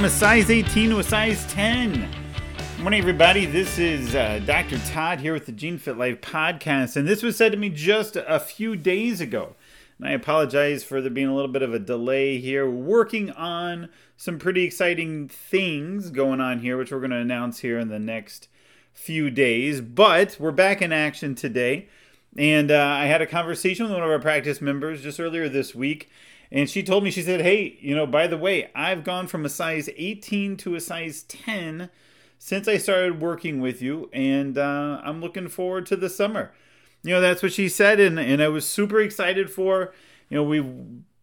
from a size 18 to a size 10. Good morning, everybody. This is uh, Dr. Todd here with the Gene Fit Life podcast, and this was said to me just a few days ago. And I apologize for there being a little bit of a delay here. working on some pretty exciting things going on here, which we're going to announce here in the next few days. But we're back in action today. And uh, I had a conversation with one of our practice members just earlier this week. And she told me, she said, Hey, you know, by the way, I've gone from a size 18 to a size 10 since I started working with you. And uh, I'm looking forward to the summer. You know, that's what she said. And, and I was super excited for, you know, we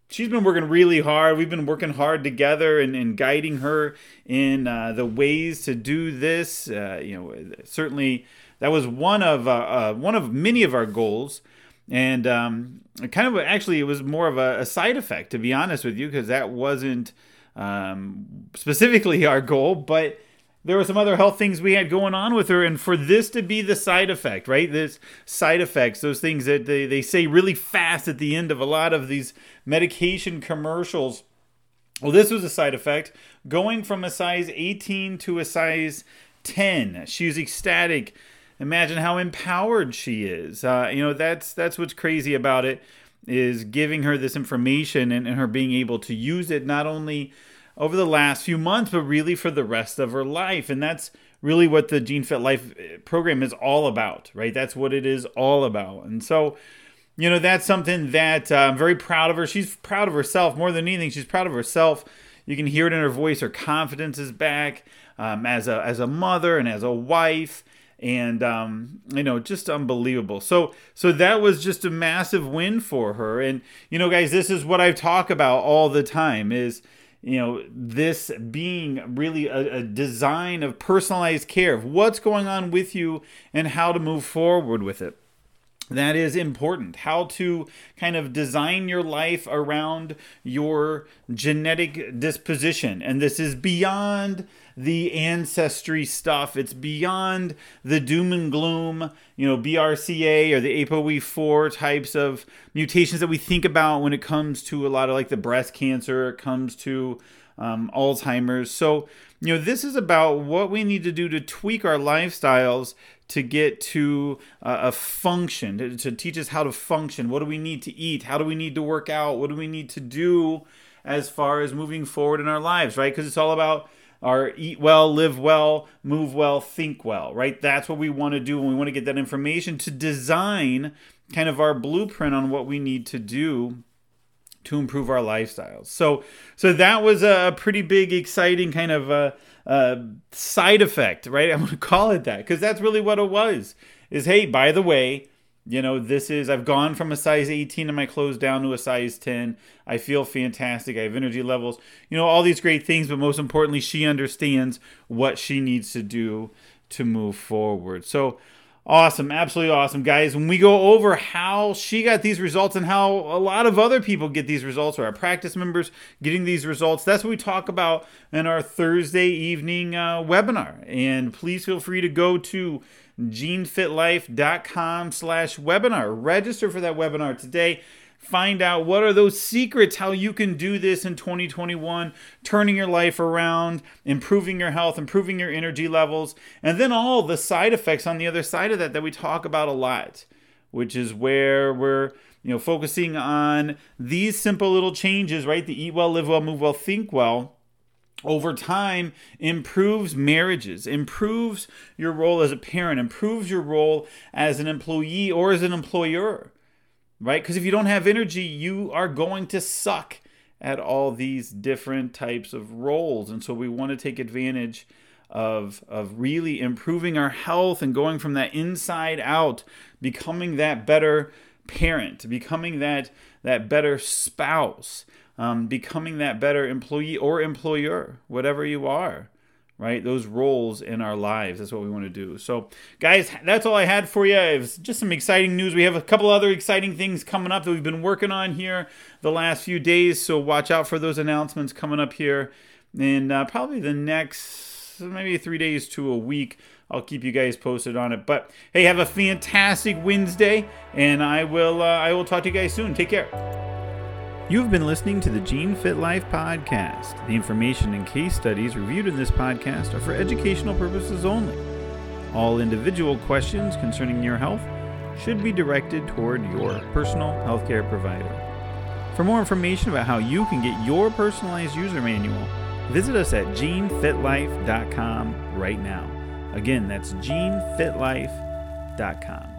she's been working really hard. We've been working hard together and, and guiding her in uh, the ways to do this. Uh, you know, certainly that was one of uh, uh one of many of our goals, and um, kind of actually it was more of a, a side effect to be honest with you because that wasn't um, specifically our goal, but there were some other health things we had going on with her and for this to be the side effect right this side effects those things that they, they say really fast at the end of a lot of these medication commercials well this was a side effect going from a size 18 to a size 10 she's ecstatic. Imagine how empowered she is. Uh, you know that's that's what's crazy about it is giving her this information and, and her being able to use it not only over the last few months, but really for the rest of her life. And that's really what the Gene Fit Life eh, program is all about, right? That's what it is all about. And so, you know, that's something that uh, I'm very proud of her. She's proud of herself more than anything. She's proud of herself. You can hear it in her voice. Her confidence is back um, as a as a mother and as a wife, and um, you know, just unbelievable. So so that was just a massive win for her. And you know, guys, this is what I talk about all the time. Is you know this being really a, a, design of personalized care of what's going on with you and how to move forward with it that is important. How to kind of design your life around your genetic disposition. And this is beyond the ancestry stuff. It's beyond the doom and gloom you know brca or the apoe4 types of mutations that we think about when it comes to a lot of like the breast cancer. It comes to um, alzheimer's so you know this is about what we need to do to tweak our lifestyles to get to uh, a function, to, to teach us how to function. What do we need to eat? How do we need to work out? What do we need to do as far as moving forward in our lives, right? Because it's all about our eat well, live well, move well, think well, right? That's what we want to do, and we want to get that information to design kind of our blueprint on what we need to do to improve our lifestyles. So, so that was a pretty big, exciting kind of uh, uh, side effect, right? I'm to call it that because that's really what it was. Is hey, by the way, you know, this is I've gone from a size 18 in my clothes down to a size 10. I feel fantastic. I have energy levels, you know, all these great things, but most importantly, she understands what she needs to do to move forward. So, Awesome, absolutely awesome, guys. When we go over how she got these results and how a lot of other people get these results, or our practice members getting these results, that's what we talk about in our Thursday evening uh, webinar. And please feel free to go to genefitlife.com slash webinar. Register for that webinar today find out what are those secrets how you can do this in 2021 turning your life around improving your health improving your energy levels and then all the side effects on the other side of that that we talk about a lot which is where we're you know focusing on these simple little changes right? The eat well live well move well think well. Over time improves marriages, improves your role as a parent, improves your role as an employee or as an employer right? Because if you don't have energy, you are going to suck at all these different types of roles. And so we want to take advantage of of really improving our health and going from that inside out, becoming that better parent, becoming that that better spouse, um, becoming that better employee or employer, whatever you are right? Those roles in our lives. That's what we want to do. So, guys, that's all I had for you. It was just some exciting news. We have a couple other exciting things coming up that we've been working on here the last few days. So, watch out for those announcements coming up here in uh, probably the next maybe three days to a week. I'll keep you guys posted on it. But hey, have a fantastic Wednesday, and I will uh, I will talk to you guys soon. Take care. You've been listening to the Gene Fit Life podcast. The information and case studies reviewed in this podcast are for educational purposes only. All individual questions concerning your health should be directed toward your personal healthcare provider. For more information about how you can get your personalized user manual, visit us at genefitlife.com right now. Again, that's genefitlife.com.